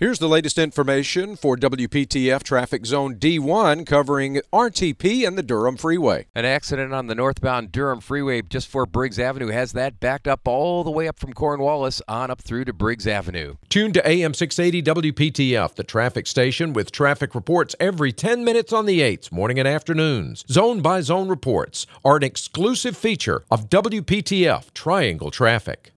Here's the latest information for WPTF Traffic Zone D1 covering RTP and the Durham Freeway. An accident on the northbound Durham Freeway just for Briggs Avenue has that backed up all the way up from Cornwallis on up through to Briggs Avenue. Tune to AM 680 WPTF, the traffic station with traffic reports every 10 minutes on the 8th morning and afternoons. Zone by zone reports are an exclusive feature of WPTF Triangle Traffic.